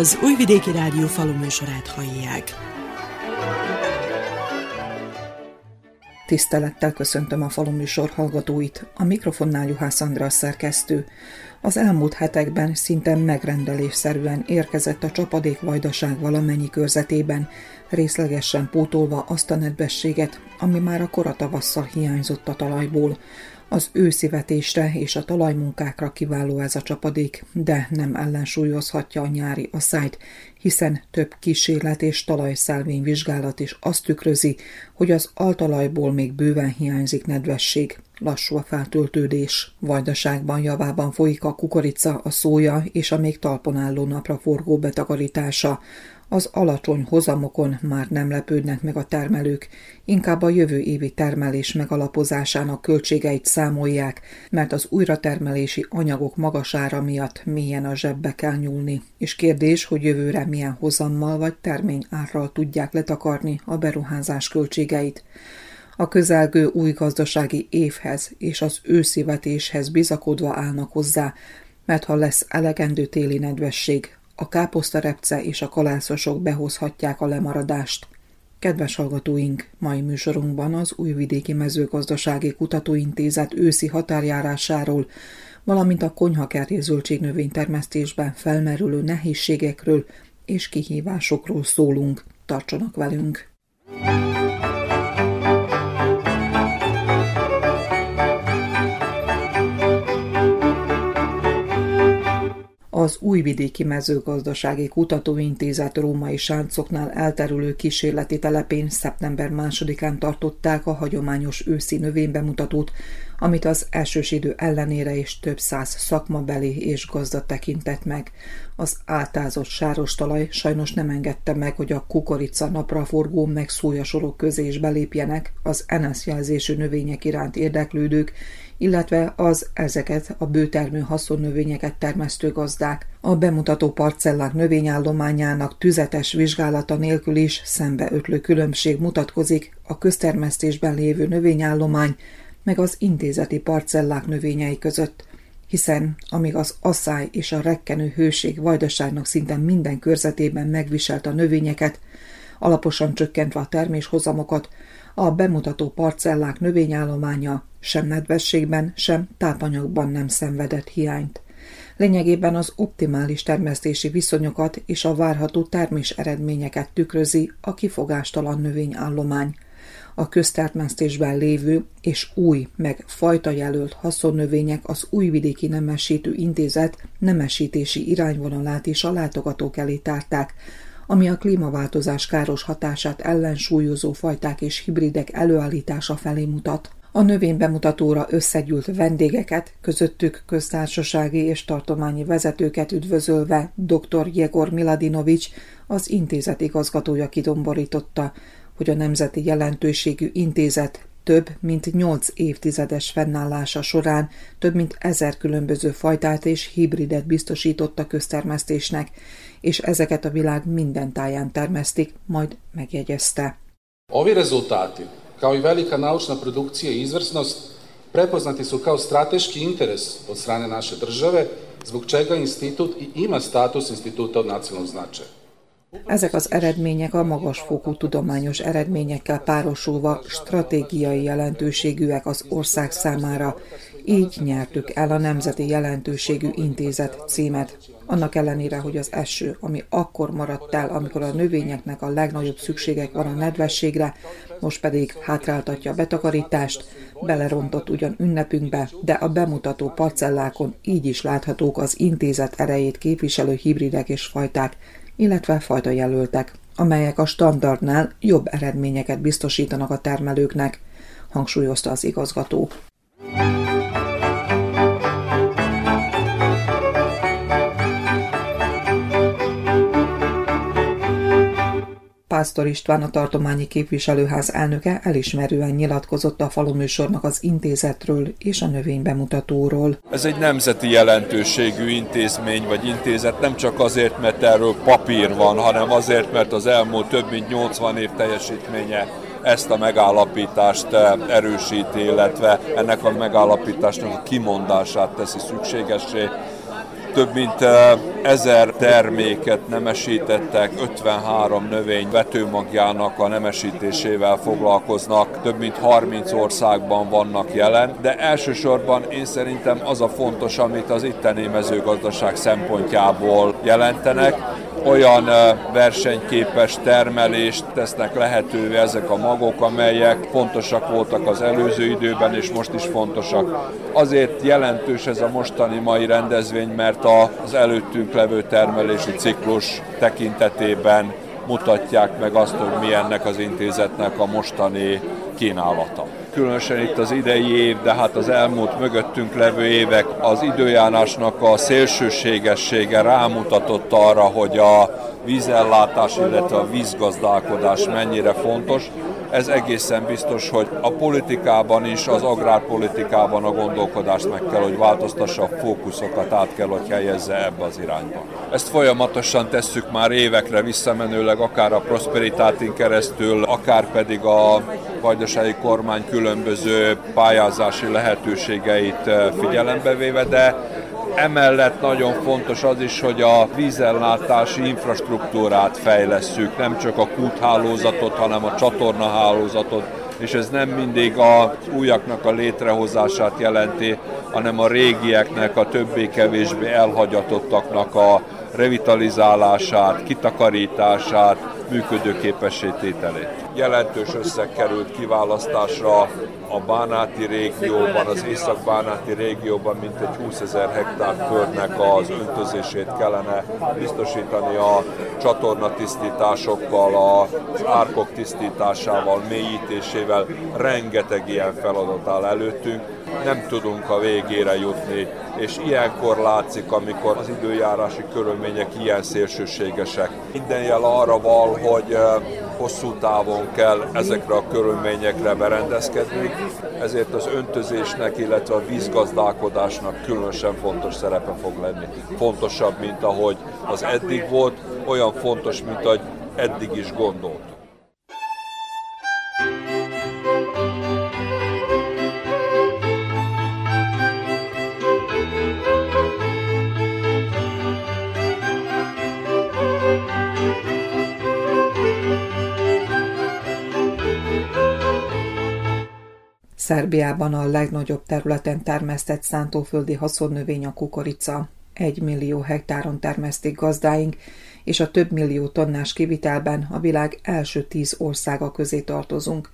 Az Újvidéki Rádió faluműsorát hallják. Tisztelettel köszöntöm a faluműsor hallgatóit, a mikrofonnál Juhász András szerkesztő. Az elmúlt hetekben szinte megrendelésszerűen érkezett a csapadék vajdaság valamennyi körzetében, részlegesen pótolva azt a nedvességet, ami már a koratavasszal hiányzott a talajból. Az őszivetésre és a talajmunkákra kiváló ez a csapadék, de nem ellensúlyozhatja a nyári asszályt, hiszen több kísérlet és talajszelvény vizsgálat is azt tükrözi, hogy az altalajból még bőven hiányzik nedvesség. Lassú a feltöltődés. Vajdaságban javában folyik a kukorica, a szója és a még talpon álló napra forgó betakarítása. Az alacsony hozamokon már nem lepődnek meg a termelők, inkább a jövő évi termelés megalapozásának költségeit számolják, mert az újratermelési anyagok magasára miatt mélyen a zsebbe kell nyúlni, és kérdés, hogy jövőre milyen hozammal vagy termény árral tudják letakarni a beruházás költségeit. A közelgő új gazdasági évhez és az őszivetéshez bizakodva állnak hozzá, mert ha lesz elegendő téli nedvesség, a káposztarepce és a kalászosok behozhatják a lemaradást. Kedves hallgatóink, mai műsorunkban az Újvidéki Mezőgazdasági Kutatóintézet őszi határjárásáról, valamint a konyhakerti zöldségnövénytermesztésben felmerülő nehézségekről és kihívásokról szólunk. Tartsanak velünk! Az Újvidéki Mezőgazdasági Kutatóintézet római sáncoknál elterülő kísérleti telepén szeptember másodikán tartották a hagyományos őszi növénybemutatót, amit az elsős idő ellenére is több száz szakmabeli és gazda tekintett meg. Az átázott sáros talaj sajnos nem engedte meg, hogy a kukorica napraforgó meg szójasorok közé is belépjenek az NS jelzésű növények iránt érdeklődők, illetve az ezeket a bőtermő haszonnövényeket termesztő gazdák. A bemutató parcellák növényállományának tüzetes vizsgálata nélkül is szembeötlő különbség mutatkozik a köztermesztésben lévő növényállomány meg az intézeti parcellák növényei között, hiszen amíg az asszály és a rekkenő hőség vajdaságnak szinte minden körzetében megviselt a növényeket, alaposan csökkentve a terméshozamokat, a bemutató parcellák növényállománya sem nedvességben, sem tápanyagban nem szenvedett hiányt. Lényegében az optimális termesztési viszonyokat és a várható termés eredményeket tükrözi a kifogástalan növényállomány. A köztermesztésben lévő és új, meg fajta jelölt haszonnövények az Újvidéki Nemesítő Intézet nemesítési irányvonalát is a látogatók elé tárták, ami a klímaváltozás káros hatását ellensúlyozó fajták és hibridek előállítása felé mutat. A növénybemutatóra összegyűlt vendégeket, közöttük köztársasági és tartományi vezetőket üdvözölve dr. Jegor Miladinovics, az intézet igazgatója kidomborította, hogy a Nemzeti Jelentőségű Intézet több mint nyolc évtizedes fennállása során több mint ezer különböző fajtát és hibridet biztosított a köztermesztésnek, és ezeket a világ minden táján termesztik, majd megjegyezte. Ovi rezultati, kao i velika naučna produkcija i izvrsnost, prepoznati su kao strateški interes od strane naše države, zbog čega institut i ima status instituta od nacionalnog značaja. Ezek az eredmények a magasfokú tudományos eredményekkel párosulva stratégiai jelentőségűek az ország számára, így nyertük el a Nemzeti Jelentőségű Intézet címet. Annak ellenére, hogy az eső, ami akkor maradt el, amikor a növényeknek a legnagyobb szükségek van a nedvességre, most pedig hátráltatja a betakarítást, belerontott ugyan ünnepünkbe, de a bemutató parcellákon így is láthatók az intézet erejét képviselő hibridek és fajták, illetve fajta jelöltek, amelyek a standardnál jobb eredményeket biztosítanak a termelőknek, hangsúlyozta az igazgató. Pásztor István, a tartományi képviselőház elnöke elismerően nyilatkozott a faluműsornak az intézetről és a növénybemutatóról. Ez egy nemzeti jelentőségű intézmény vagy intézet, nem csak azért, mert erről papír van, hanem azért, mert az elmúlt több mint 80 év teljesítménye ezt a megállapítást erősíti, illetve ennek a megállapításnak a kimondását teszi szükségessé több mint ezer terméket nemesítettek, 53 növény vetőmagjának a nemesítésével foglalkoznak, több mint 30 országban vannak jelen, de elsősorban én szerintem az a fontos, amit az itteni mezőgazdaság szempontjából jelentenek, olyan versenyképes termelést tesznek lehetővé ezek a magok, amelyek fontosak voltak az előző időben, és most is fontosak. Azért jelentős ez a mostani mai rendezvény, mert az előttünk levő termelési ciklus tekintetében mutatják meg azt, hogy mi ennek az intézetnek a mostani kínálata. Különösen itt az idei év, de hát az elmúlt mögöttünk levő évek az időjárásnak a szélsőségessége rámutatott arra, hogy a vízellátás, illetve a vízgazdálkodás mennyire fontos. Ez egészen biztos, hogy a politikában is, az agrárpolitikában a gondolkodást meg kell, hogy változtassa, a fókuszokat át kell, hogy helyezze ebbe az irányba. Ezt folyamatosan tesszük már évekre visszamenőleg, akár a Prosperitátin keresztül, akár pedig a vajdasági kormány különböző pályázási lehetőségeit eh, figyelembe véve, de Emellett nagyon fontos az is, hogy a vízellátási infrastruktúrát fejlesszük, nem csak a kúthálózatot, hanem a csatornahálózatot, és ez nem mindig a újaknak a létrehozását jelenti, hanem a régieknek, a többé-kevésbé elhagyatottaknak a revitalizálását, kitakarítását, működőképessé tételét. Jelentős összeg került kiválasztásra a Bánáti régióban, az Észak-Bánáti régióban mintegy 20 ezer hektár földnek az öntözését kellene biztosítani a csatorna tisztításokkal, az árkok tisztításával, mélyítésével. Rengeteg ilyen feladat áll előttünk, nem tudunk a végére jutni, és ilyenkor látszik, amikor az időjárási körülmények ilyen szélsőségesek. Minden jel arra val, hogy hosszú távon kell ezekre a körülményekre berendezkedni, ezért az öntözésnek, illetve a vízgazdálkodásnak különösen fontos szerepe fog lenni. Fontosabb, mint ahogy az eddig volt, olyan fontos, mint ahogy eddig is gondolt. Szerbiában a legnagyobb területen termesztett szántóföldi haszonnövény a kukorica. Egy millió hektáron termesztik gazdáink, és a több millió tonnás kivitelben a világ első tíz országa közé tartozunk.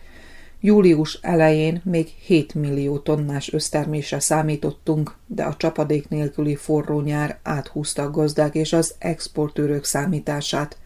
Július elején még 7 millió tonnás össztermésre számítottunk, de a csapadék nélküli forró nyár áthúzta a gazdák és az exportőrök számítását –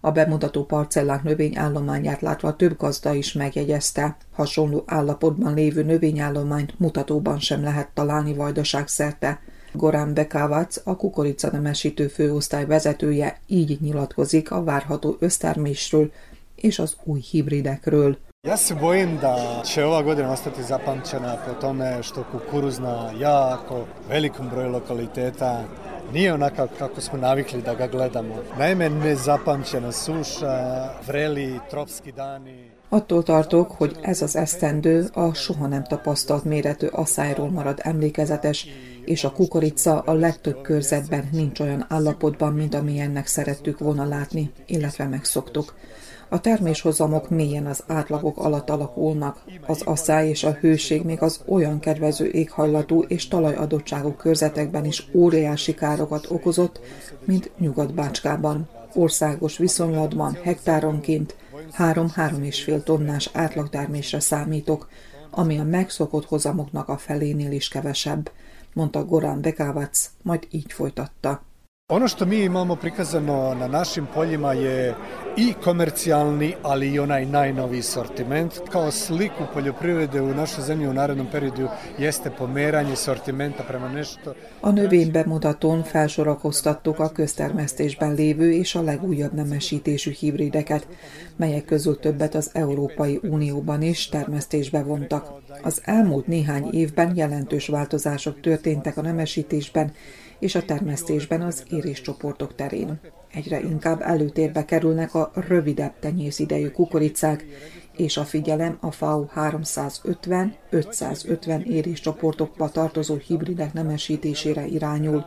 a bemutató parcellák növényállományát látva több gazda is megjegyezte. Hasonló állapotban lévő növényállományt mutatóban sem lehet találni vajdaság szerte. Gorán Bekávac, a kukorica nemesítő főosztály vezetője így nyilatkozik a várható össztermésről és az új hibridekről. Ja se bojim da će ova godina ostati zapamćena po tome što kukuruz na jako velikom broju lokaliteta nije onakav kako smo navikli da ga gledamo. Naime, nezapamćena suša, vreli, tropski dani. Attól tartok, hogy ez az esztendő a soha nem tapasztalt méretű asszályról marad emlékezetes, és a kukorica a legtöbb körzetben nincs olyan állapotban, mint amilyennek szerettük volna látni, illetve megszoktuk. A terméshozamok mélyen az átlagok alatt alakulnak. Az asszály és a hőség még az olyan kedvező éghajlatú és talajadottságú körzetekben is óriási károkat okozott, mint Nyugat-Bácskában. Országos viszonylatban hektáronként 3-3,5 tonnás átlagtermésre számítok, ami a megszokott hozamoknak a felénél is kevesebb, mondta Goran Bekávac, majd így folytatta. Ono što mi imamo prikazano na našim poljima je i komercijalni, ali i onaj najnoviji sortiment. Kao sliku poljoprivrede u našoj zemlji u narednom periodu jeste pomeranje sortimenta prema nešto. A növény bemutatón felsorakoztattuk a köztermesztésben lévő és a legújabb nemesítésű hibrideket, melyek közül többet az Európai Unióban is termesztésbe vontak. Az elmúlt néhány évben jelentős változások történtek a nemesítésben, és a termesztésben az éréscsoportok terén. Egyre inkább előtérbe kerülnek a rövidebb tenyészidejű kukoricák, és a figyelem a FAO 350-550 éréscsoportokba tartozó hibridek nemesítésére irányul.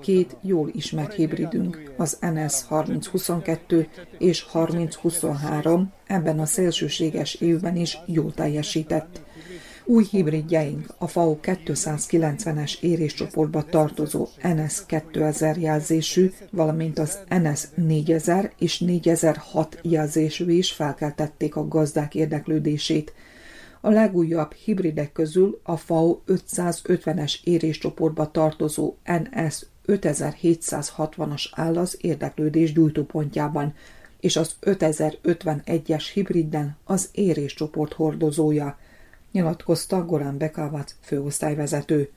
két jól ismert hibridünk, az NS 3022 és 3023 ebben a szélsőséges évben is jól teljesített. Új hibridjeink a FAO 290-es éréscsoportba tartozó NS 2000 jelzésű, valamint az NS 4000 és 4006 jelzésű is felkeltették a gazdák érdeklődését. A legújabb hibridek közül a FAO 550-es éréscsoportba tartozó NS 5760-as áll az érdeklődés gyújtópontjában, és az 5051-es hibriden az éréscsoport hordozója – nyilatkozta Goran Bekavac főosztályvezető.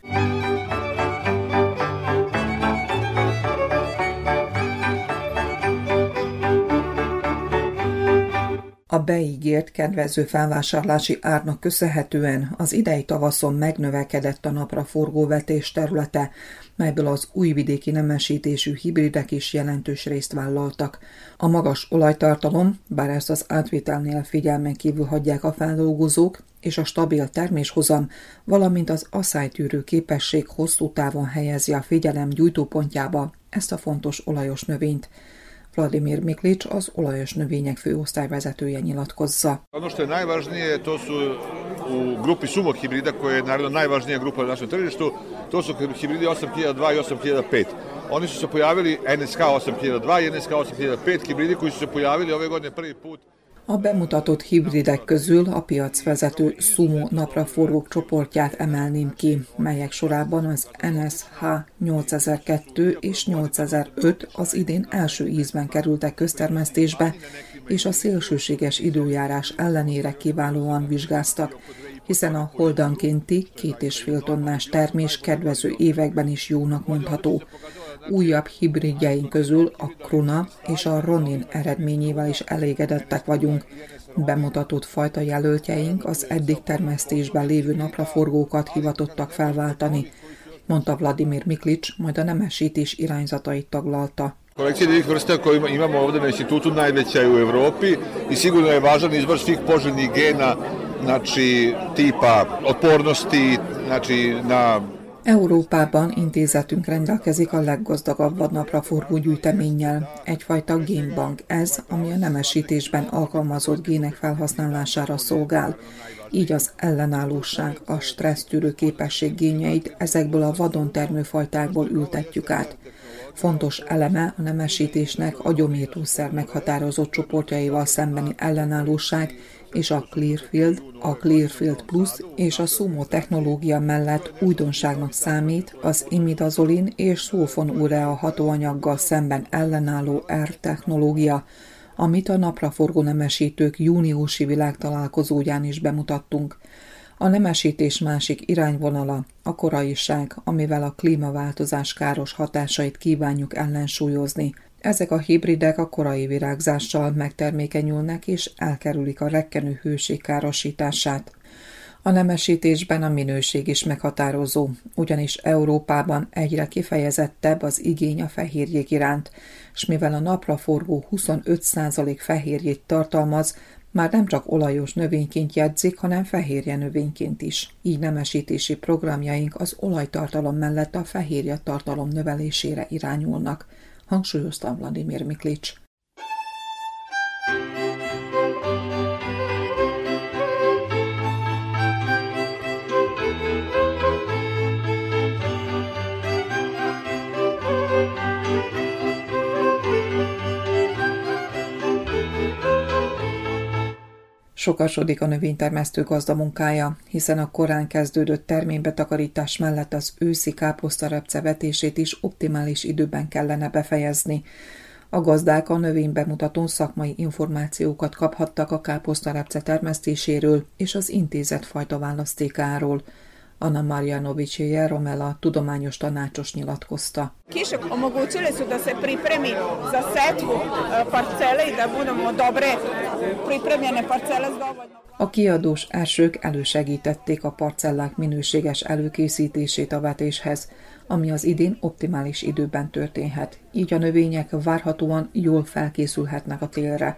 A beígért kedvező felvásárlási árnak köszönhetően az idei tavaszon megnövekedett a napra forgó vetés területe, melyből az újvidéki nemesítésű hibridek is jelentős részt vállaltak. A magas olajtartalom, bár ezt az átvételnél figyelmen kívül hagyják a feldolgozók, és a stabil terméshozam, valamint az asszálytűrő képesség hosszú távon helyezi a figyelem gyújtópontjába ezt a fontos olajos növényt. Vladimir Miklič az olajos növények főosztályvezetője nyilatkozza. Ono što je najvažnije, to su u grupi sumo hibrida, koja je naravno najvažnija grupa na našem tržištu, to su hibridi 8002 i 8005. Oni su se pojavili NSK 8002 i NSK 8005 hibridi koji su se pojavili ove godine prvi put a bemutatott hibridek közül a piacvezető Sumo napraforgók csoportját emelném ki, melyek sorában az NSH 8002 és 8005 az idén első ízben kerültek köztermesztésbe, és a szélsőséges időjárás ellenére kiválóan vizsgáztak, hiszen a holdankénti két és fél tonnás termés kedvező években is jónak mondható. Újabb hibridjeink közül a Kruna és a Ronin eredményével is elégedettek vagyunk. Bemutatott fajta jelöltjeink az eddig termesztésben lévő napraforgókat hivatottak felváltani, mondta Vladimir Miklič, majd a nemesítés irányzatait taglalta. Kolekcija divih vrsta koju imamo ovde na institutu najveća je u Evropi i sigurno je važan izbor svih poželjnih gena, znači na Európában intézetünk rendelkezik a leggazdagabb vadnapraforgó gyűjteménnyel, egyfajta génbank ez, ami a nemesítésben alkalmazott gének felhasználására szolgál. Így az ellenállóság, a stressztűrő képesség génjeit ezekből a vadon termőfajtákból ültetjük át. Fontos eleme a nemesítésnek a gyomírtószer meghatározott csoportjaival szembeni ellenállóság, és a Clearfield, a Clearfield Plus és a Sumo technológia mellett újdonságnak számít az imidazolin és szulfonurea hatóanyaggal szemben ellenálló R technológia, amit a napraforgó nemesítők júniusi világtalálkozóján is bemutattunk. A nemesítés másik irányvonala a koraiság, amivel a klímaváltozás káros hatásait kívánjuk ellensúlyozni – ezek a hibridek a korai virágzással megtermékenyülnek és elkerülik a rekkenő hőség károsítását. A nemesítésben a minőség is meghatározó, ugyanis Európában egyre kifejezettebb az igény a fehérjék iránt, és mivel a napra forgó 25% fehérjét tartalmaz, már nem csak olajos növényként jegyzik, hanem fehérje növényként is. Így nemesítési programjaink az olajtartalom mellett a fehérje tartalom növelésére irányulnak – hangsúlyozta Vladimir Miklics. Sokasodik a növénytermesztő gazda munkája, hiszen a korán kezdődött terménybetakarítás mellett az őszi káposztarepce vetését is optimális időben kellene befejezni. A gazdák a növénybemutatón szakmai információkat kaphattak a káposztarepce termesztéséről és az intézet fajta választékáról. Anna Marjanović Jeromela, tudományos tanácsos nyilatkozta. Kiše omogućili su da se pripremi za setvu e, parcele i da budemo dobre pripremljene parcele s dovoljno. A kiadós elsők elősegítették a parcellák minőséges előkészítését a vetéshez, ami az idén optimális időben történhet, így a növények várhatóan jól felkészülhetnek a télre.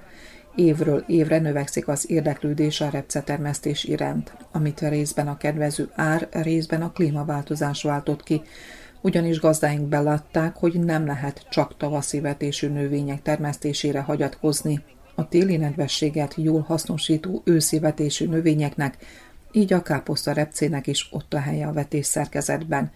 Évről évre növekszik az érdeklődés a repcetermesztés iránt, amit részben a kedvező ár, részben a klímaváltozás váltott ki, ugyanis gazdáink belátták, hogy nem lehet csak tavaszi vetésű növények termesztésére hagyatkozni. A téli nedvességet jól hasznosító őszi vetésű növényeknek, így a káposzta repcének is ott a helye a vetés szerkezetben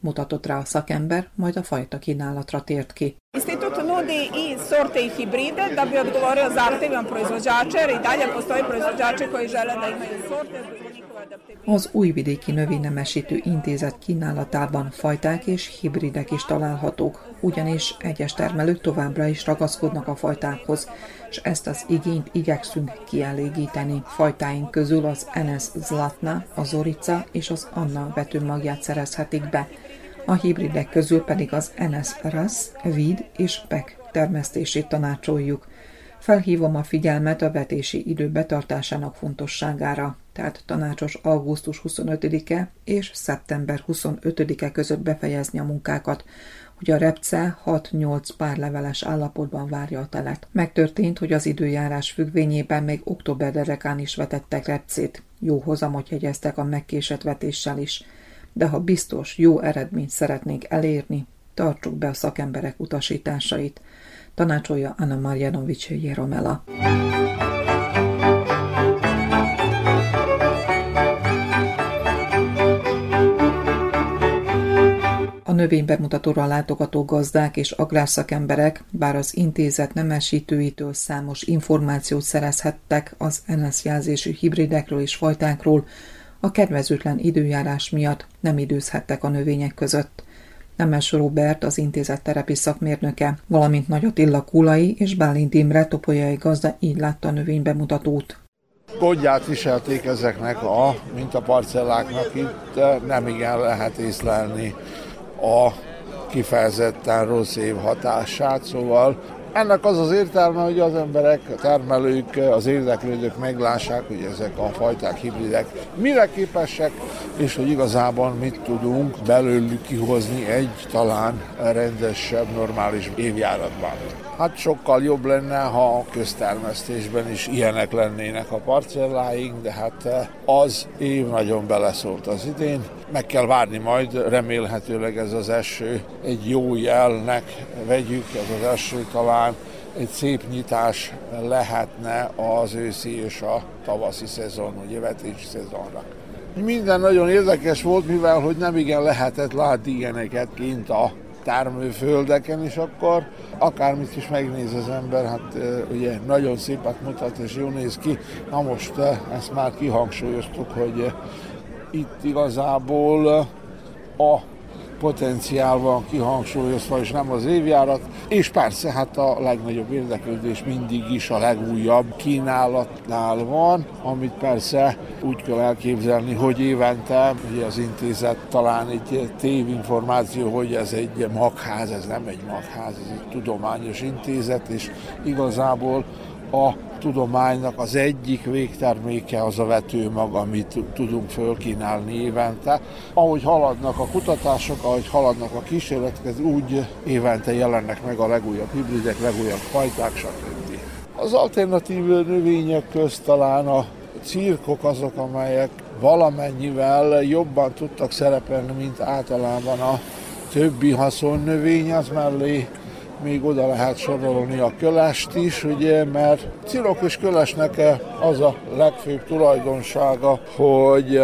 mutatott rá a szakember, majd a fajta kínálatra tért ki. Institut nudi i sorte i hibride da bi odgovorio zahtevima proizvođača jer i dalje postoji proizvođači koji žele da imaju sorte az Újvidéki Növénynemesítő Intézet kínálatában fajták és hibridek is találhatók, ugyanis egyes termelők továbbra is ragaszkodnak a fajtákhoz, és ezt az igényt igyekszünk kielégíteni. Fajtáink közül az Enes Zlatna, a Zorica és az Anna vetőmagját szerezhetik be, a hibridek közül pedig az Enes Ras, Vid és Pek termesztését tanácsoljuk. Felhívom a figyelmet a vetési idő betartásának fontosságára, tehát tanácsos augusztus 25-e és szeptember 25-e között befejezni a munkákat, hogy a repce 6-8 pár leveles állapotban várja a telet. Megtörtént, hogy az időjárás függvényében még október derekán is vetettek repcét. Jó hozamot jegyeztek a megkésett vetéssel is. De ha biztos, jó eredményt szeretnénk elérni, tartsuk be a szakemberek utasításait tanácsolja Anna Marjanovics Jeromela. A növénybemutatóra látogató gazdák és agrárszakemberek, bár az intézet nemesítőitől számos információt szerezhettek az NS jelzésű hibridekről és fajtákról, a kedvezőtlen időjárás miatt nem időzhettek a növények között. Nemes Robert, az intézet terepi szakmérnöke, valamint Nagy Attila Kulai és Bálint Imre topolyai gazda így látta a növénybemutatót. Gondját viselték ezeknek a mintaparcelláknak itt, nem igen lehet észlelni a kifejezetten rossz év hatását, szóval ennek az az értelme, hogy az emberek, a termelők, az érdeklődők meglássák, hogy ezek a fajták, hibridek mire képesek, és hogy igazából mit tudunk belőlük kihozni egy talán rendesebb, normális évjáratban. Hát sokkal jobb lenne, ha a köztermesztésben is ilyenek lennének a parcelláink, de hát eh, az év nagyon beleszólt az idén. Meg kell várni majd, remélhetőleg ez az eső egy jó jelnek vegyük, ez az eső talán egy szép nyitás lehetne az őszi és a tavaszi szezon, vagy vetési szezonra. Minden nagyon érdekes volt, mivel hogy nem igen lehetett látni ilyeneket kint a termőföldeken, és akkor akármit is megnéz az ember, hát ugye nagyon szépet mutat és jó néz ki. Na most ezt már kihangsúlyoztuk, hogy itt igazából a potenciál van kihangsúlyozva, és nem az évjárat. És persze, hát a legnagyobb érdeklődés mindig is a legújabb kínálatnál van, amit persze úgy kell elképzelni, hogy évente, ugye az intézet talán egy tévinformáció, hogy ez egy magház, ez nem egy magház, ez egy tudományos intézet, és igazából a tudománynak az egyik végterméke az a vetőmag, amit tudunk fölkínálni évente. Ahogy haladnak a kutatások, ahogy haladnak a kísérletek, úgy évente jelennek meg a legújabb hibridek, legújabb fajták, stb. Az alternatív növények közt talán a cirkok azok, amelyek valamennyivel jobban tudtak szerepelni, mint általában a többi haszonnövény, az mellé még oda lehet sorolni a kölest is, ugye, mert cirok és kölesnek az a legfőbb tulajdonsága, hogy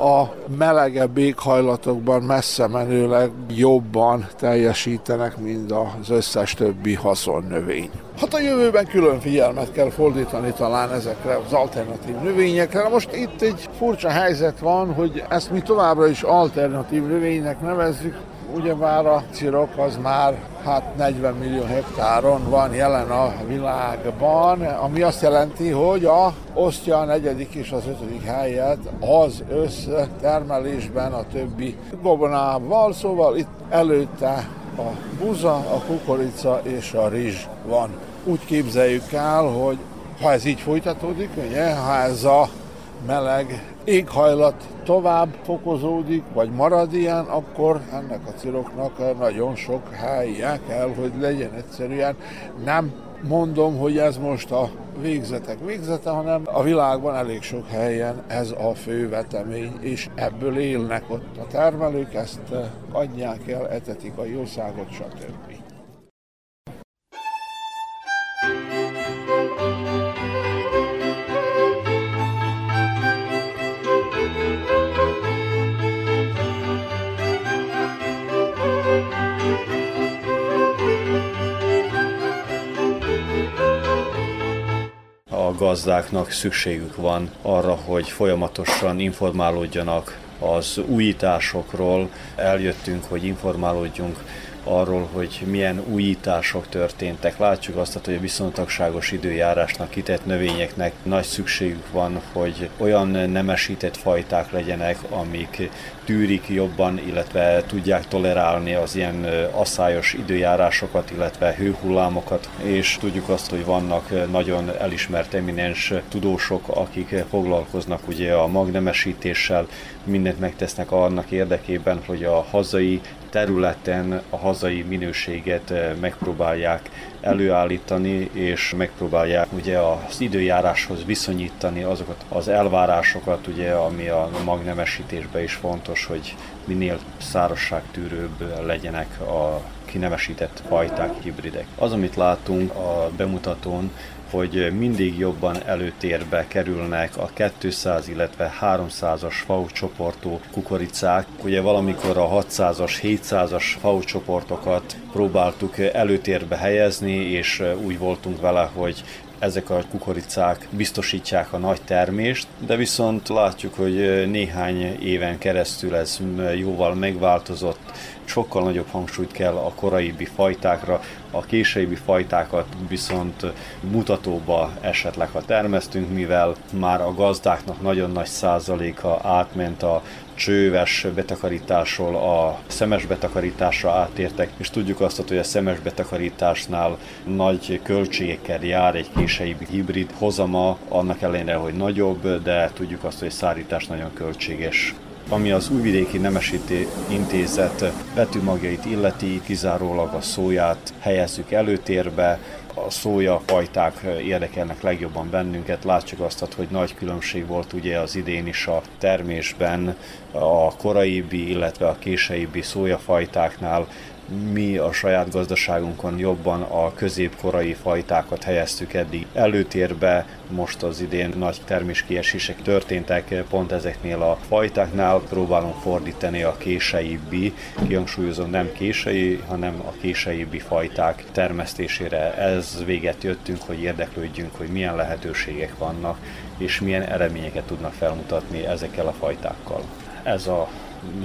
a melegebb éghajlatokban messze menőleg jobban teljesítenek, mint az összes többi haszonnövény. Hát a jövőben külön figyelmet kell fordítani talán ezekre az alternatív növényekre. Most itt egy furcsa helyzet van, hogy ezt mi továbbra is alternatív növénynek nevezzük, ugyebár a cirok az már hát 40 millió hektáron van jelen a világban, ami azt jelenti, hogy a osztja a negyedik és az ötödik helyet az össztermelésben a többi gobonával, szóval itt előtte a buza, a kukorica és a rizs van. Úgy képzeljük el, hogy ha ez így folytatódik, ugye, ha ez a meleg éghajlat tovább fokozódik, vagy marad ilyen, akkor ennek a ciroknak nagyon sok helye kell, hogy legyen egyszerűen. Nem mondom, hogy ez most a végzetek végzete, hanem a világban elég sok helyen ez a fő vetemény, és ebből élnek ott a termelők, ezt adják el, etetik a jószágot, stb. Gazdáknak szükségük van arra, hogy folyamatosan informálódjanak az újításokról. Eljöttünk, hogy informálódjunk arról, hogy milyen újítások történtek. Látjuk azt, hogy a viszontagságos időjárásnak kitett növényeknek nagy szükségük van, hogy olyan nemesített fajták legyenek, amik tűrik jobban, illetve tudják tolerálni az ilyen asszályos időjárásokat, illetve hőhullámokat, és tudjuk azt, hogy vannak nagyon elismert eminens tudósok, akik foglalkoznak ugye a magnemesítéssel, mindent megtesznek annak érdekében, hogy a hazai területen a hazai minőséget megpróbálják előállítani, és megpróbálják ugye az időjáráshoz viszonyítani azokat az elvárásokat, ugye, ami a magnemesítésben is fontos, hogy minél szárasságtűrőbb legyenek a kinemesített fajták, hibridek. Az, amit látunk a bemutatón, hogy mindig jobban előtérbe kerülnek a 200, illetve 300-as FAU csoportú kukoricák. Ugye valamikor a 600-as, 700-as FAU csoportokat próbáltuk előtérbe helyezni, és úgy voltunk vele, hogy ezek a kukoricák biztosítják a nagy termést, de viszont látjuk, hogy néhány éven keresztül ez jóval megváltozott, sokkal nagyobb hangsúlyt kell a koraibi fajtákra, a későbbi fajtákat viszont mutatóba esetleg ha termesztünk, mivel már a gazdáknak nagyon nagy százaléka átment a csőves betakarításról a szemes betakarításra átértek, és tudjuk azt, hogy a szemes betakarításnál nagy költségekkel jár egy késői hibrid hozama, annak ellenére, hogy nagyobb, de tudjuk azt, hogy szárítás nagyon költséges ami az Újvidéki Nemesíti Intézet vetőmagjait illeti, kizárólag a szóját helyezzük előtérbe, a szója fajták érdekelnek legjobban bennünket. Látjuk azt, hogy nagy különbség volt ugye az idén is a termésben a koraibbi, illetve a későbbi szójafajtáknál mi a saját gazdaságunkon jobban a középkorai fajtákat helyeztük eddig előtérbe, most az idén nagy terméskiesések történtek pont ezeknél a fajtáknál, próbálunk fordítani a késeibi, kihangsúlyozom nem kései, hanem a késeibi fajták termesztésére. Ez véget jöttünk, hogy érdeklődjünk, hogy milyen lehetőségek vannak, és milyen eredményeket tudnak felmutatni ezekkel a fajtákkal. Ez a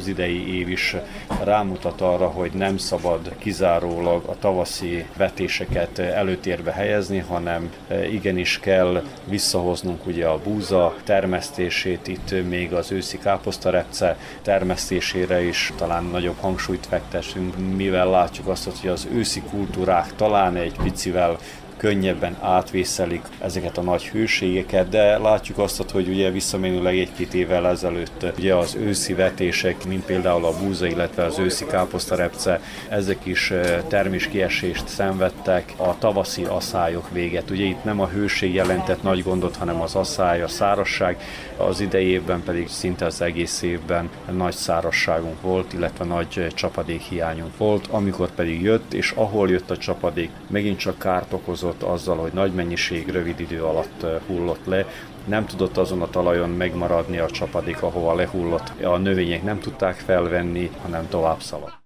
idei év is rámutat arra, hogy nem szabad kizárólag a tavaszi vetéseket előtérbe helyezni, hanem e, igenis kell visszahoznunk ugye a búza termesztését, itt még az őszi káposztarepce termesztésére is talán nagyobb hangsúlyt fektessünk, mivel látjuk azt, hogy az őszi kultúrák talán egy picivel könnyebben átvészelik ezeket a nagy hőségeket, de látjuk azt, hogy ugye visszamenőleg egy-két évvel ezelőtt ugye az őszi vetések, mint például a búza, illetve az őszi káposztarepce, ezek is terméskiesést szenvedtek, a tavaszi asszályok véget. Ugye itt nem a hőség jelentett nagy gondot, hanem az asszály, a szárasság, az idei évben pedig szinte az egész évben nagy szárasságunk volt, illetve nagy csapadékhiányunk volt, amikor pedig jött, és ahol jött a csapadék, megint csak kárt okozott, okozott azzal, hogy nagy mennyiség rövid idő alatt hullott le, nem tudott azon a talajon megmaradni a csapadék, ahova lehullott. A növények nem tudták felvenni, hanem tovább szaladt.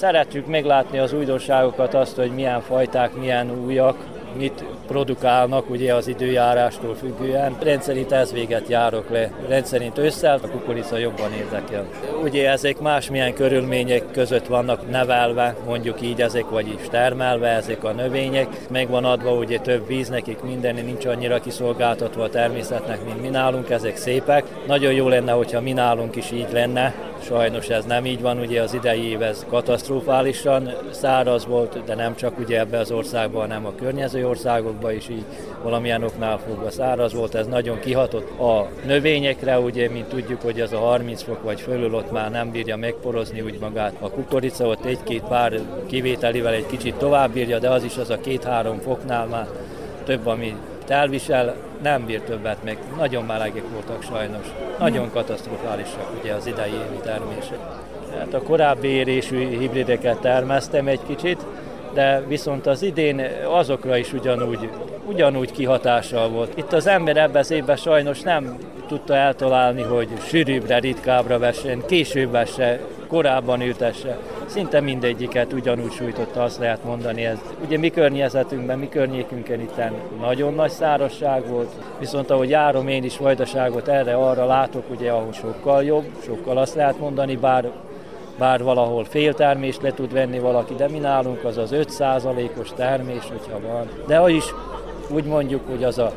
Szeretjük meglátni az újdonságokat, azt, hogy milyen fajták, milyen újak, mit produkálnak ugye az időjárástól függően. Rendszerint ez véget járok le. Rendszerint ősszel a kukorica jobban érdekel. Ugye ezek másmilyen körülmények között vannak nevelve, mondjuk így ezek, vagyis termelve ezek a növények. Megvan adva ugye több víz nekik, minden nincs annyira kiszolgáltatva a természetnek, mint mi nálunk, ezek szépek. Nagyon jó lenne, hogyha mi nálunk is így lenne, Sajnos ez nem így van, ugye az idei év ez katasztrofálisan száraz volt, de nem csak ugye ebbe az országban, hanem a környező országokban is így valamilyen oknál fogva száraz volt, ez nagyon kihatott a növényekre, ugye, mint tudjuk, hogy ez a 30 fok vagy fölül ott már nem bírja megporozni úgy magát. A kukorica ott egy-két pár kivételével egy kicsit tovább bírja, de az is az a két-három foknál már több, ami elvisel, nem bír többet meg. Nagyon melegek voltak sajnos. Nagyon katasztrofálisak ugye az idei évi termések. Hát a korábbi érésű hibrideket termeztem egy kicsit, de viszont az idén azokra is ugyanúgy, ugyanúgy kihatással volt. Itt az ember ebben az évben sajnos nem tudta eltalálni, hogy sűrűbbre, ritkábbra vessen, később vesse, korábban ültesse. Szinte mindegyiket ugyanúgy sújtotta, azt lehet mondani. Ez. Ugye mi környezetünkben, mi környékünkön itt nagyon nagy szárazság volt, viszont ahogy járom én is vajdaságot, erre-arra látok, ugye, ahol sokkal jobb, sokkal azt lehet mondani, bár bár valahol féltermést le tud venni valaki, de mi nálunk az az 5%-os termés, hogyha van. De az is úgy mondjuk, hogy az a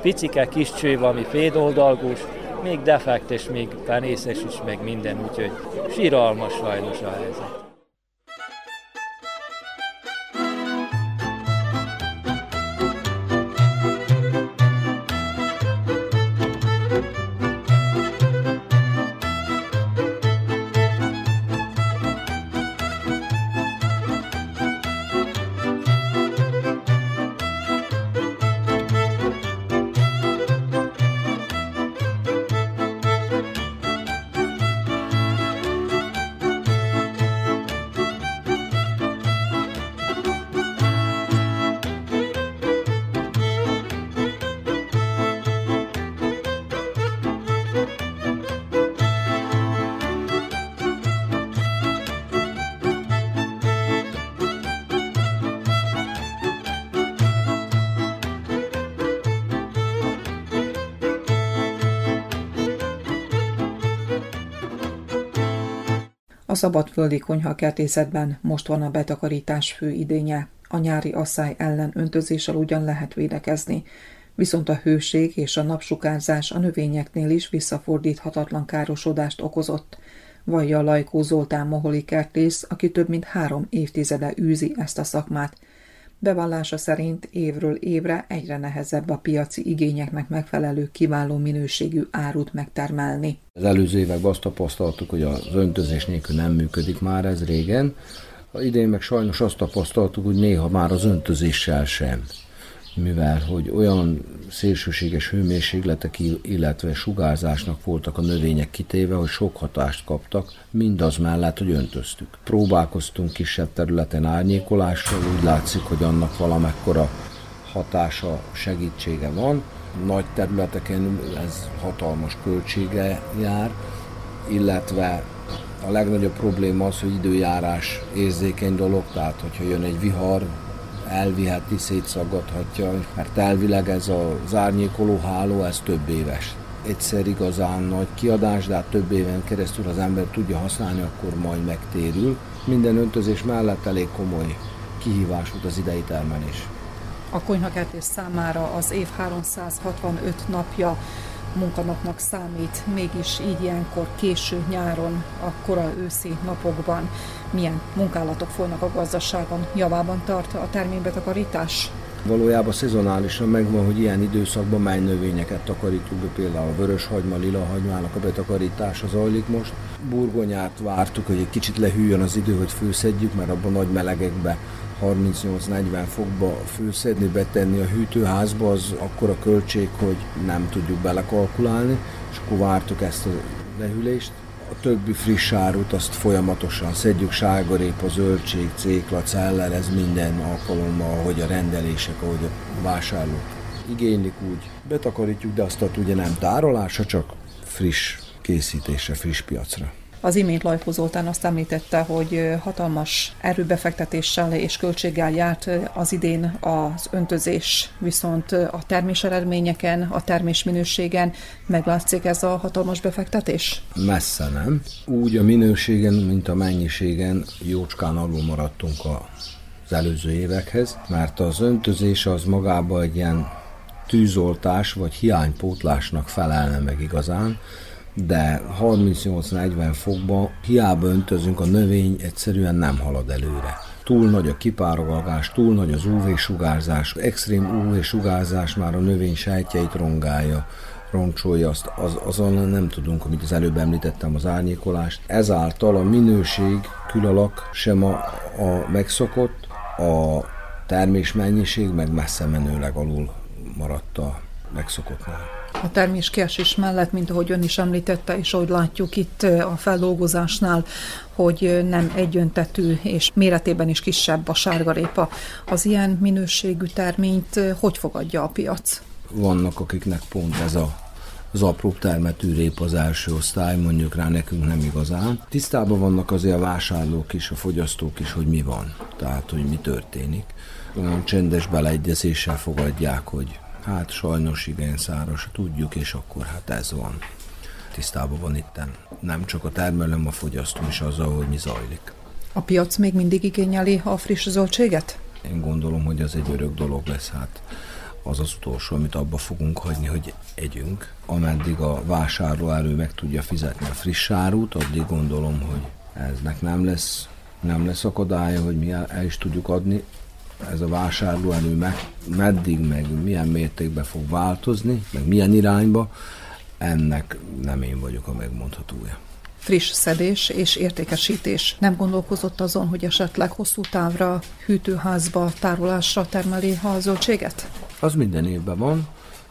picike kis cső, ami fédoldalgós, még defekt és még penészes is, meg minden, úgyhogy síralmas sajnos a helyzet. Szabadföldi konyhakertészetben most van a betakarítás fő idénye. A nyári asszály ellen öntözéssel ugyan lehet védekezni, viszont a hőség és a napsukárzás a növényeknél is visszafordíthatatlan károsodást okozott, vallja Lajkó Zoltán Moholi kertész, aki több mint három évtizede űzi ezt a szakmát, Bevallása szerint évről évre egyre nehezebb a piaci igényeknek megfelelő kiváló minőségű árut megtermelni. Az előző években azt tapasztaltuk, hogy az öntözés nélkül nem működik már ez régen. A idén meg sajnos azt tapasztaltuk, hogy néha már az öntözéssel sem mivel hogy olyan szélsőséges hőmérsékletek, illetve sugárzásnak voltak a növények kitéve, hogy sok hatást kaptak, mindaz mellett, hogy öntöztük. Próbálkoztunk kisebb területen árnyékolással, úgy látszik, hogy annak valamekkora hatása, segítsége van. Nagy területeken ez hatalmas költsége jár, illetve a legnagyobb probléma az, hogy időjárás érzékeny dolog, tehát hogyha jön egy vihar, elviheti, szétszaggathatja, mert elvileg ez az árnyékoló háló, ez több éves. Egyszer igazán nagy kiadás, de hát több éven keresztül az ember tudja használni, akkor majd megtérül. Minden öntözés mellett elég komoly kihívás volt az idei termelés. A konyhakertés számára az év 365 napja munkanapnak számít, mégis így ilyenkor késő nyáron, a kora őszi napokban milyen munkálatok folynak a gazdaságon, javában tart a terménybetakarítás? Valójában szezonálisan megvan, hogy ilyen időszakban mely növényeket takarítunk be, például a vörös hagyma, lila hagymának a betakarítása zajlik most. Burgonyát vártuk, hogy egy kicsit lehűjön az idő, hogy főszedjük, mert abban nagy melegekbe 38-40 fokba főszedni, betenni a hűtőházba, az akkor a költség, hogy nem tudjuk belekalkulálni, és akkor vártuk ezt a lehűlést. A többi friss árut azt folyamatosan szedjük, sárgarépa, zöldség, cékla, celler, ez minden alkalommal, ahogy a rendelések, ahogy a vásárlók igénylik, úgy betakarítjuk, de azt ugye nem tárolása, csak friss készítése, friss piacra. Az imént Lajkó Zoltán azt említette, hogy hatalmas erőbefektetéssel és költséggel járt az idén az öntözés, viszont a termés eredményeken, a termés minőségen meglátszik ez a hatalmas befektetés? Messze nem. Úgy a minőségen, mint a mennyiségen jócskán alul maradtunk a az előző évekhez, mert az öntözés az magában egy ilyen tűzoltás vagy hiánypótlásnak felelne meg igazán, de 38-40 fokban hiába öntözünk, a növény egyszerűen nem halad előre. Túl nagy a kipárolgás, túl nagy az UV-sugárzás, extrém UV-sugárzás már a növény sejtjeit rongálja, roncsolja, azt, az, azon nem tudunk, amit az előbb említettem, az árnyékolást. Ezáltal a minőség külalak sem a, a megszokott, a termésmennyiség meg messze menőleg alul maradt a megszokottnál. A termés kiesés mellett, mint ahogy ön is említette, és ahogy látjuk itt a feldolgozásnál, hogy nem egyöntetű és méretében is kisebb a sárgarépa. Az ilyen minőségű terményt hogy fogadja a piac? Vannak, akiknek pont ez a az apró termetű rép az első osztály, mondjuk rá nekünk nem igazán. Tisztában vannak azért a vásárlók is, a fogyasztók is, hogy mi van, tehát hogy mi történik. Olyan csendes beleegyezéssel fogadják, hogy hát sajnos igen száros, tudjuk, és akkor hát ez van. Tisztában van itten. Nem csak a termelőm, a fogyasztó is azzal, hogy mi zajlik. A piac még mindig igényeli a friss zöldséget? Én gondolom, hogy az egy örök dolog lesz. Hát az az utolsó, amit abba fogunk hagyni, hogy együnk. Ameddig a vásárló elő meg tudja fizetni a friss árut, addig gondolom, hogy eznek nem lesz, nem lesz akadálya, hogy mi el, el is tudjuk adni. Ez a vásárló elő meg, meddig, meg milyen mértékben fog változni, meg milyen irányba, ennek nem én vagyok a megmondhatója friss szedés és értékesítés. Nem gondolkozott azon, hogy esetleg hosszú távra hűtőházba, tárolásra termeli a zöldséget? Az minden évben van,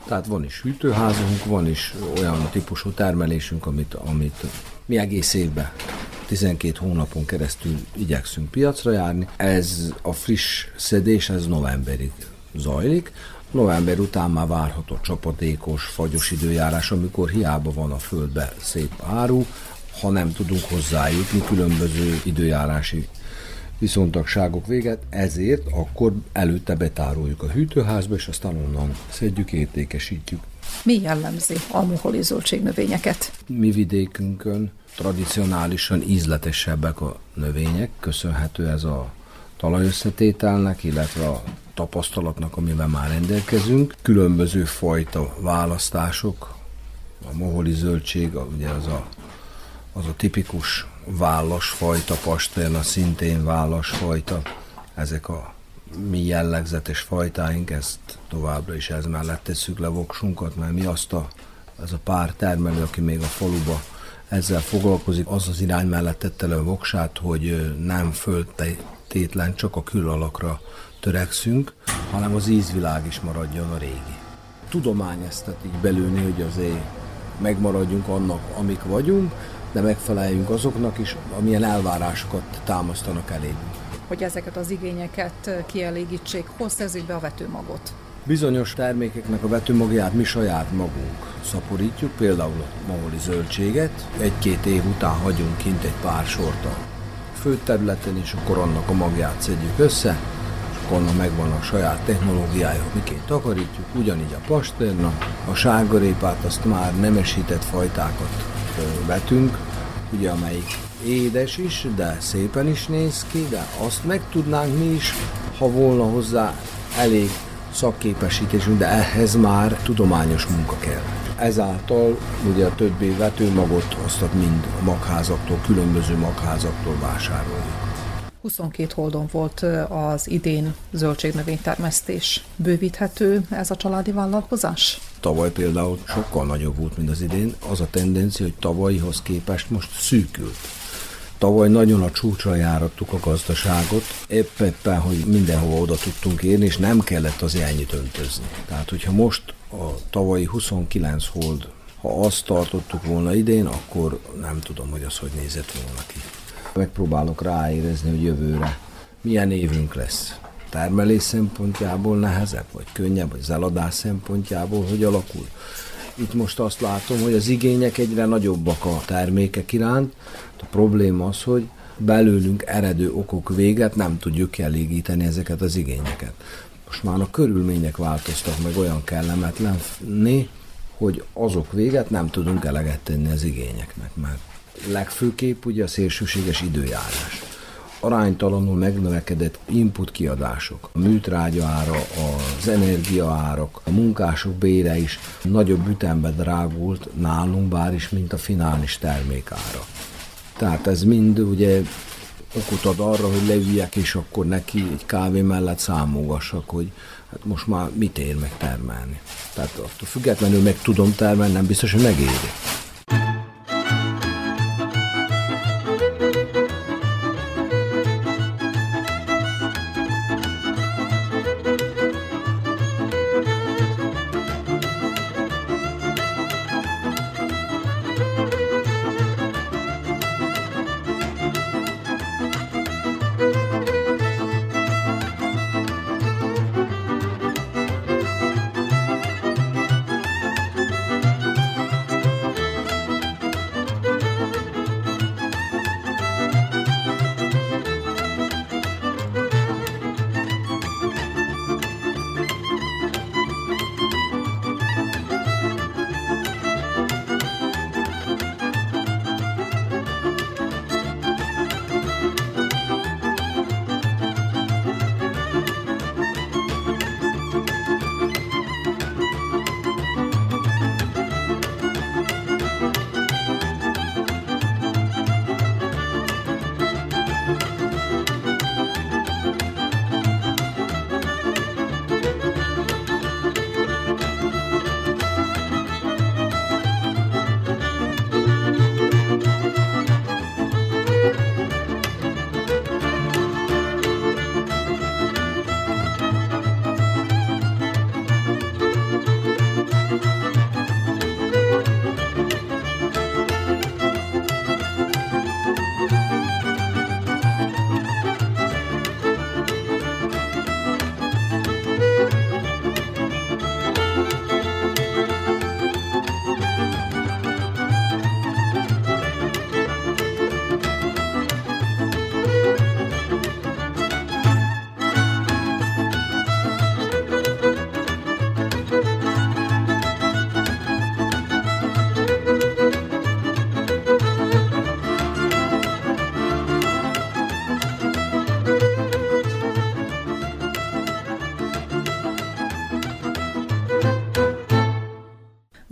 tehát van is hűtőházunk, van is olyan típusú termelésünk, amit, amit mi egész évben 12 hónapon keresztül igyekszünk piacra járni. Ez a friss szedés, ez novemberig zajlik. November után már várható csapadékos, fagyos időjárás, amikor hiába van a földbe szép áru, ha nem tudunk hozzájutni különböző időjárási viszontagságok véget, ezért akkor előtte betároljuk a hűtőházba, és aztán onnan szedjük, értékesítjük. Mi jellemzi a moholi zöldségnövényeket? Mi vidékünkön tradicionálisan ízletesebbek a növények, köszönhető ez a talajösszetételnek, illetve a tapasztalatnak, amivel már rendelkezünk. Különböző fajta választások, a moholi zöldség, ugye az a az a tipikus vállasfajta, pasterna szintén vállasfajta, ezek a mi jellegzetes fajtáink, ezt továbbra is ez mellett tesszük le voksunkat, mert mi azt a, ez a pár termelő, aki még a faluba ezzel foglalkozik, az az irány mellett tette le a voksát, hogy nem föltétlen csak a külalakra törekszünk, hanem az ízvilág is maradjon a régi. Tudomány ezt így belőni, hogy azért megmaradjunk annak, amik vagyunk, de megfeleljünk azoknak is, amilyen elvárásokat támasztanak elénk. Hogy ezeket az igényeket kielégítsék, hol szerzik be a vetőmagot? Bizonyos termékeknek a vetőmagját mi saját magunk szaporítjuk, például a maholi zöldséget. Egy-két év után hagyunk kint egy pár sort a főterületen, és akkor annak a magját szedjük össze, és akkor annak megvan a saját technológiája, miként takarítjuk, ugyanígy a pasterna, a sárgarépát, azt már nemesített fajtákat vetünk, ugye amelyik édes is, de szépen is néz ki, de azt meg tudnánk mi is, ha volna hozzá elég szakképesítésünk, de ehhez már tudományos munka kell. Ezáltal ugye a többi vetőmagot azt mind a magházaktól, különböző magházaktól vásároljuk. 22 holdon volt az idén zöldségnövénytermesztés. Bővíthető ez a családi vállalkozás? Tavaly például sokkal nagyobb volt, mint az idén. Az a tendencia, hogy tavalyihoz képest most szűkült. Tavaly nagyon a csúcsra járattuk a gazdaságot, épp éppen, hogy mindenhova oda tudtunk érni, és nem kellett az ennyit öntözni. Tehát, hogyha most a tavalyi 29 hold, ha azt tartottuk volna idén, akkor nem tudom, hogy az hogy nézett volna ki. Megpróbálok ráérezni, hogy jövőre milyen évünk lesz. Termelés szempontjából nehezebb, vagy könnyebb, vagy az eladás szempontjából hogy alakul. Itt most azt látom, hogy az igények egyre nagyobbak a termékek iránt. A probléma az, hogy belőlünk eredő okok véget nem tudjuk kielégíteni ezeket az igényeket. Most már a körülmények változtak meg olyan kellemetlenné, hogy azok véget nem tudunk eleget tenni az igényeknek, mert legfőképp ugye a szélsőséges időjárás. Aránytalanul megnövekedett input kiadások, a műtrágya ára, az energiaárak, a munkások bére is nagyobb ütembe drágult nálunk bár is, mint a finális termékára. Tehát ez mind ugye okot ad arra, hogy leüljek, és akkor neki egy kávé mellett számolgassak, hogy hát most már mit ér meg termelni. Tehát attól függetlenül meg tudom termelni, nem biztos, hogy megéri.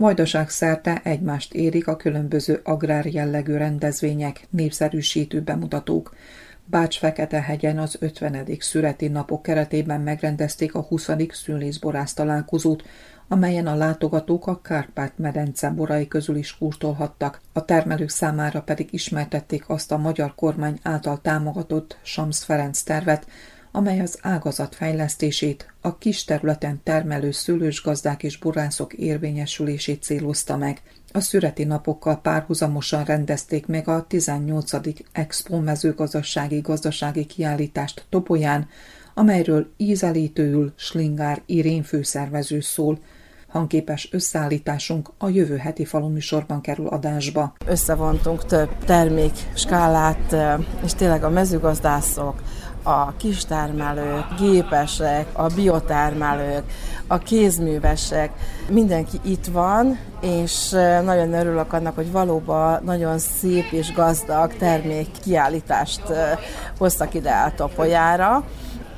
Vajdaság szerte egymást érik a különböző agrár jellegű rendezvények, népszerűsítő bemutatók. Bács-Fekete-hegyen az 50. szüreti napok keretében megrendezték a 20. szülészborász találkozót, amelyen a látogatók a Kárpát-medence borai közül is kóstolhattak, a termelők számára pedig ismertették azt a magyar kormány által támogatott Sams Ferenc tervet, amely az ágazat fejlesztését, a kis területen termelő szőlősgazdák és borászok érvényesülését célozta meg. A szüreti napokkal párhuzamosan rendezték meg a 18. Expo mezőgazdasági gazdasági kiállítást Topolyán, amelyről ízelítőül Slingár Irén főszervező szól, hangképes összeállításunk a jövő heti faluműsorban kerül adásba. Összevontunk több termék skálát, és tényleg a mezőgazdászok, a kistermelők, gépesek, a biotermelők, a kézművesek, mindenki itt van, és nagyon örülök annak, hogy valóban nagyon szép és gazdag termék kiállítást hoztak ide a Topolyára.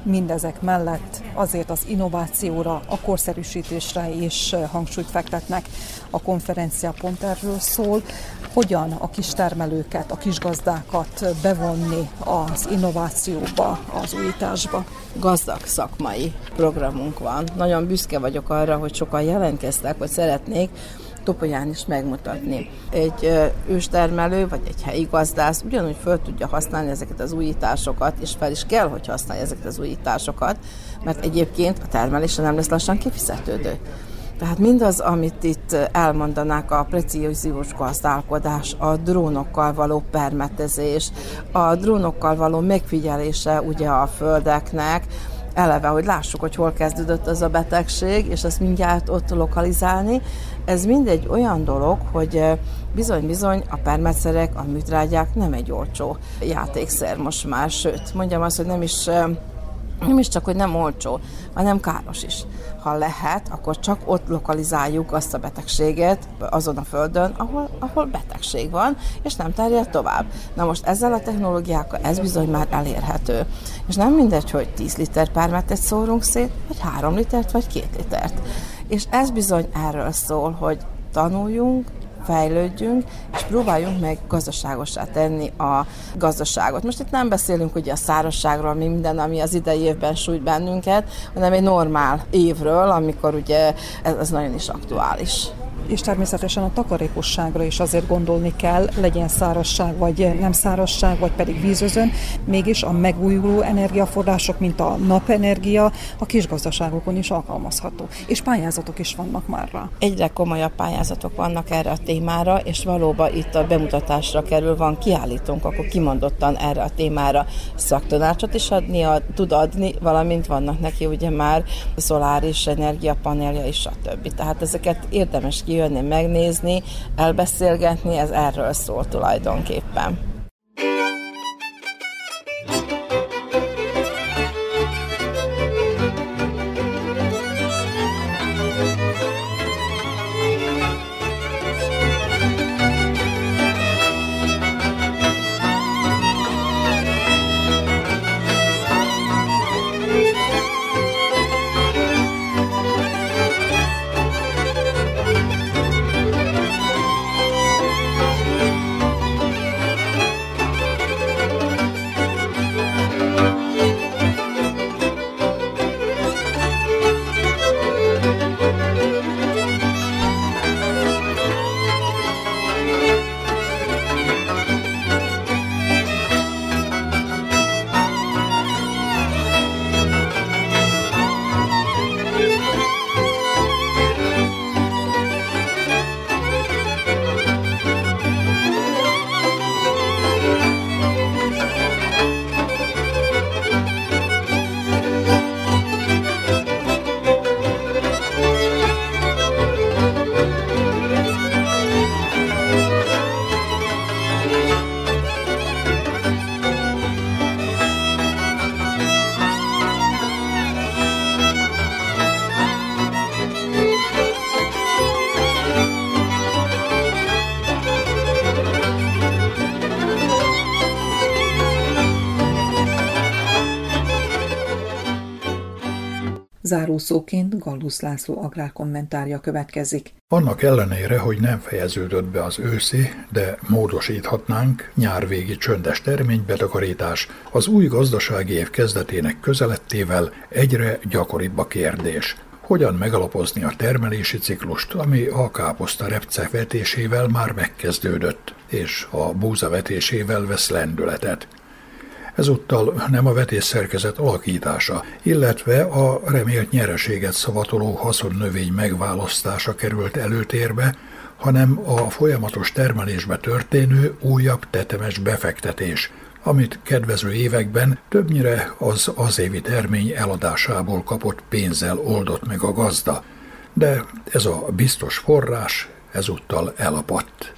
Mindezek mellett azért az innovációra, a korszerűsítésre is hangsúlyt fektetnek. A konferencia pont erről szól, hogyan a kistermelőket, a kisgazdákat bevonni az innovációba, az újításba. Gazdag szakmai programunk van. Nagyon büszke vagyok arra, hogy sokan jelentkeztek, hogy szeretnék Topolyán is megmutatni. Egy őstermelő vagy egy helyi gazdász ugyanúgy föl tudja használni ezeket az újításokat, és fel is kell, hogy használja ezeket az újításokat, mert egyébként a termelése nem lesz lassan kifizetődő. Tehát mindaz, amit itt elmondanák a precíziós gazdálkodás, a drónokkal való permetezés, a drónokkal való megfigyelése ugye a földeknek, eleve, hogy lássuk, hogy hol kezdődött az a betegség, és ezt mindjárt ott lokalizálni. Ez mindegy olyan dolog, hogy bizony-bizony a permetszerek, a műtrágyák nem egy olcsó játékszer most már, sőt, mondjam azt, hogy nem is nem is csak, hogy nem olcsó, hanem káros is. Ha lehet, akkor csak ott lokalizáljuk azt a betegséget azon a földön, ahol, ahol betegség van, és nem terjed tovább. Na most ezzel a technológiákkal ez bizony már elérhető. És nem mindegy, hogy 10 liter permetet szórunk szét, vagy 3 litert, vagy 2 litert. És ez bizony erről szól, hogy tanuljunk, fejlődjünk, és próbáljunk meg gazdaságosá tenni a gazdaságot. Most itt nem beszélünk ugye a szárazságról, mi minden, ami az idei évben sújt bennünket, hanem egy normál évről, amikor ugye ez, ez nagyon is aktuális és természetesen a takarékosságra is azért gondolni kell, legyen szárazság, vagy nem szárazság, vagy pedig vízözön, mégis a megújuló energiaforrások, mint a napenergia, a kisgazdaságokon is alkalmazható. És pályázatok is vannak már rá. Egyre komolyabb pályázatok vannak erre a témára, és valóban itt a bemutatásra kerül, van kiállítunk, akkor kimondottan erre a témára szaktanácsot is adni, tud adni, valamint vannak neki ugye már szoláris energiapanelja és stb. Tehát ezeket érdemes ki kijönni, megnézni, elbeszélgetni, ez erről szól tulajdonképpen. Zárószóként Gallusz László agrárkommentárja következik. Annak ellenére, hogy nem fejeződött be az őszi, de módosíthatnánk nyárvégi csöndes terménybetakarítás, az új gazdasági év kezdetének közelettével egyre gyakoribb a kérdés. Hogyan megalapozni a termelési ciklust, ami a káposzta repce vetésével már megkezdődött, és a búza vetésével vesz lendületet. Ezúttal nem a vetésszerkezet alakítása, illetve a remélt nyereséget szavatoló haszonnövény megválasztása került előtérbe, hanem a folyamatos termelésbe történő újabb tetemes befektetés, amit kedvező években többnyire az azévi termény eladásából kapott pénzzel oldott meg a gazda. De ez a biztos forrás ezúttal elapadt.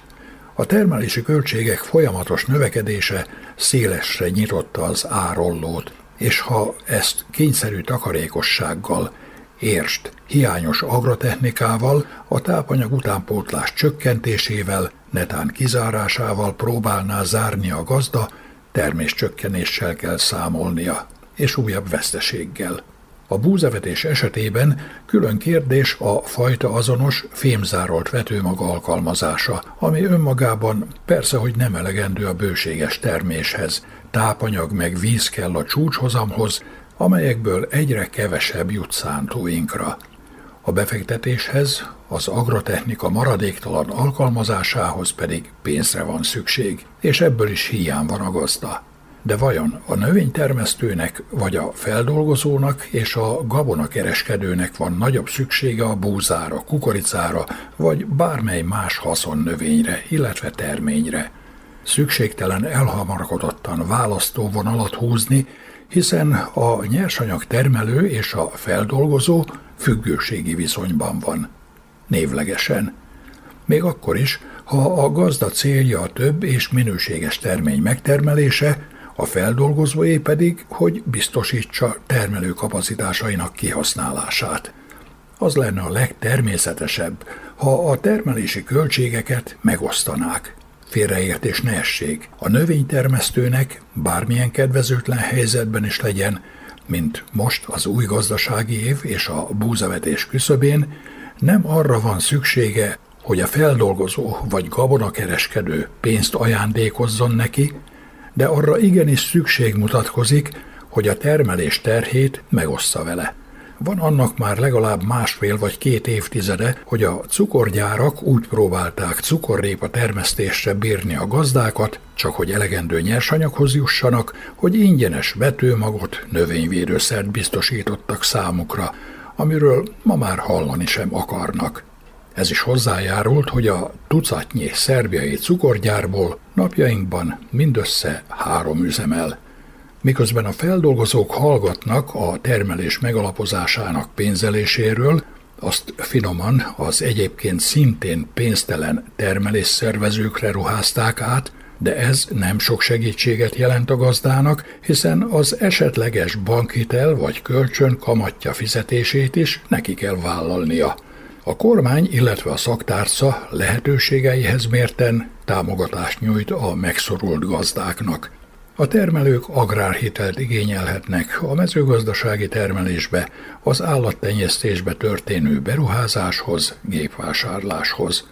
A termelési költségek folyamatos növekedése szélesre nyitotta az árollót, és ha ezt kényszerű takarékossággal, érst, hiányos agrotechnikával, a tápanyag utánpótlás csökkentésével, netán kizárásával próbálná zárni a gazda, termés csökkenéssel kell számolnia, és újabb veszteséggel. A búzavetés esetében külön kérdés a fajta azonos fémzárolt vetőmag alkalmazása, ami önmagában persze, hogy nem elegendő a bőséges terméshez. Tápanyag meg víz kell a csúcshozamhoz, amelyekből egyre kevesebb jut szántóinkra. A befektetéshez, az agrotechnika maradéktalan alkalmazásához pedig pénzre van szükség, és ebből is hiány van a gazda. De vajon a növénytermesztőnek, vagy a feldolgozónak és a gabonakereskedőnek van nagyobb szüksége a búzára, kukoricára, vagy bármely más haszonnövényre, illetve terményre? Szükségtelen elhamarkodottan választóvonalat húzni, hiszen a nyersanyag termelő és a feldolgozó függőségi viszonyban van. Névlegesen. Még akkor is, ha a gazda célja a több és minőséges termény megtermelése, a feldolgozóé pedig, hogy biztosítsa termelő kapacitásainak kihasználását. Az lenne a legtermészetesebb, ha a termelési költségeket megosztanák. Félreértés ne essék. A növénytermesztőnek bármilyen kedvezőtlen helyzetben is legyen, mint most az új gazdasági év és a búzavetés küszöbén, nem arra van szüksége, hogy a feldolgozó vagy gabonakereskedő pénzt ajándékozzon neki, de arra igenis szükség mutatkozik, hogy a termelés terhét megossza vele. Van annak már legalább másfél vagy két évtizede, hogy a cukorgyárak úgy próbálták cukorrépa termesztésre bírni a gazdákat, csak hogy elegendő nyersanyaghoz jussanak, hogy ingyenes vetőmagot, növényvédőszert biztosítottak számukra, amiről ma már hallani sem akarnak. Ez is hozzájárult, hogy a tucatnyi szerbiai cukorgyárból napjainkban mindössze három üzemel. Miközben a feldolgozók hallgatnak a termelés megalapozásának pénzeléséről, azt finoman az egyébként szintén pénztelen termelésszervezőkre ruházták át, de ez nem sok segítséget jelent a gazdának, hiszen az esetleges bankhitel vagy kölcsön kamatja fizetését is neki kell vállalnia. A kormány, illetve a szaktárca lehetőségeihez mérten támogatást nyújt a megszorult gazdáknak. A termelők agrárhitelt igényelhetnek a mezőgazdasági termelésbe, az állattenyésztésbe történő beruházáshoz, gépvásárláshoz.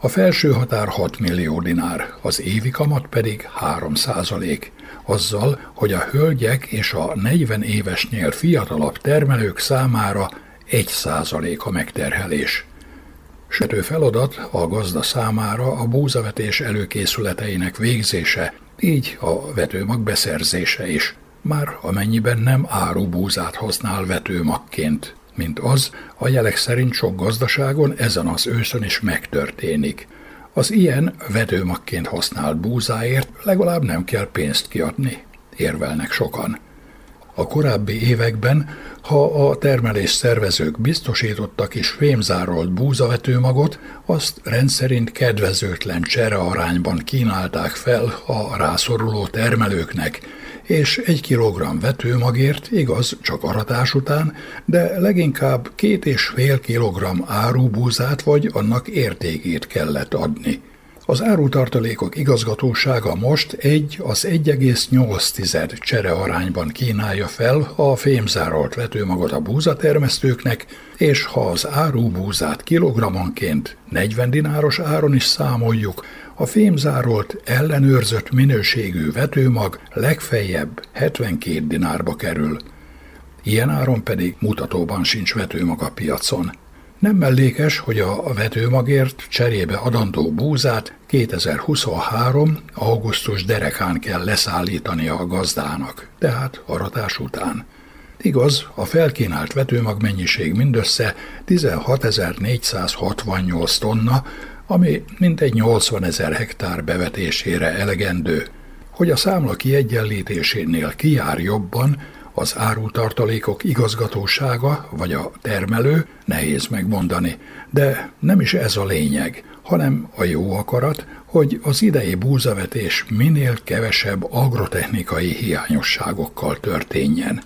A felső határ 6 millió dinár, az évi kamat pedig 3 százalék, azzal, hogy a hölgyek és a 40 évesnél fiatalabb termelők számára 1 százalék a megterhelés. Sető feladat a gazda számára a búzavetés előkészületeinek végzése, így a vetőmag beszerzése is, már amennyiben nem áru búzát használ vetőmagként, mint az a jelek szerint sok gazdaságon ezen az őszön is megtörténik. Az ilyen vetőmagként használt búzáért legalább nem kell pénzt kiadni, érvelnek sokan. A korábbi években, ha a termelés szervezők biztosítottak is fémzárolt búzavetőmagot, azt rendszerint kedvezőtlen csere arányban kínálták fel a rászoruló termelőknek, és egy kilogramm vetőmagért, igaz, csak aratás után, de leginkább két és fél kilogramm árubúzát vagy annak értékét kellett adni. Az árutartalékok igazgatósága most egy az 1,8 csere arányban kínálja fel a fémzárolt vetőmagot a búzatermesztőknek, és ha az árubúzát kilogrammonként 40 dináros áron is számoljuk, a fémzárolt, ellenőrzött minőségű vetőmag legfeljebb 72 dinárba kerül. Ilyen áron pedig mutatóban sincs vetőmag a piacon. Nem mellékes, hogy a vetőmagért cserébe adandó búzát 2023. augusztus derekán kell leszállítania a gazdának, tehát aratás után. Igaz, a felkínált vetőmag mennyiség mindössze 16.468 tonna, ami mintegy 80 ezer hektár bevetésére elegendő. Hogy a számla kiegyenlítésénél kijár jobban, az árutartalékok igazgatósága vagy a termelő, nehéz megmondani, de nem is ez a lényeg, hanem a jó akarat, hogy az idei búzavetés minél kevesebb agrotechnikai hiányosságokkal történjen.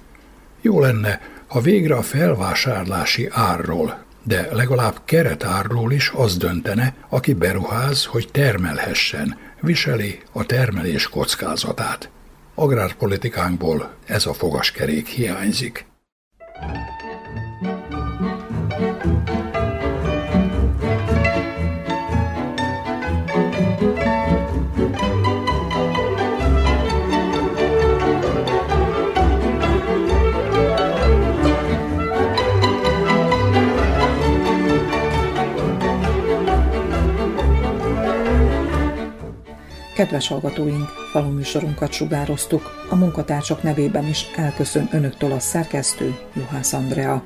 Jó lenne, ha végre a felvásárlási árról, de legalább keretárról is az döntene, aki beruház, hogy termelhessen, viseli a termelés kockázatát. Agrárpolitikánkból ez a fogaskerék hiányzik. Kedves hallgatóink, faluműsorunkat sugároztuk. A munkatársak nevében is elköszön önöktől a szerkesztő Juhász Andrea.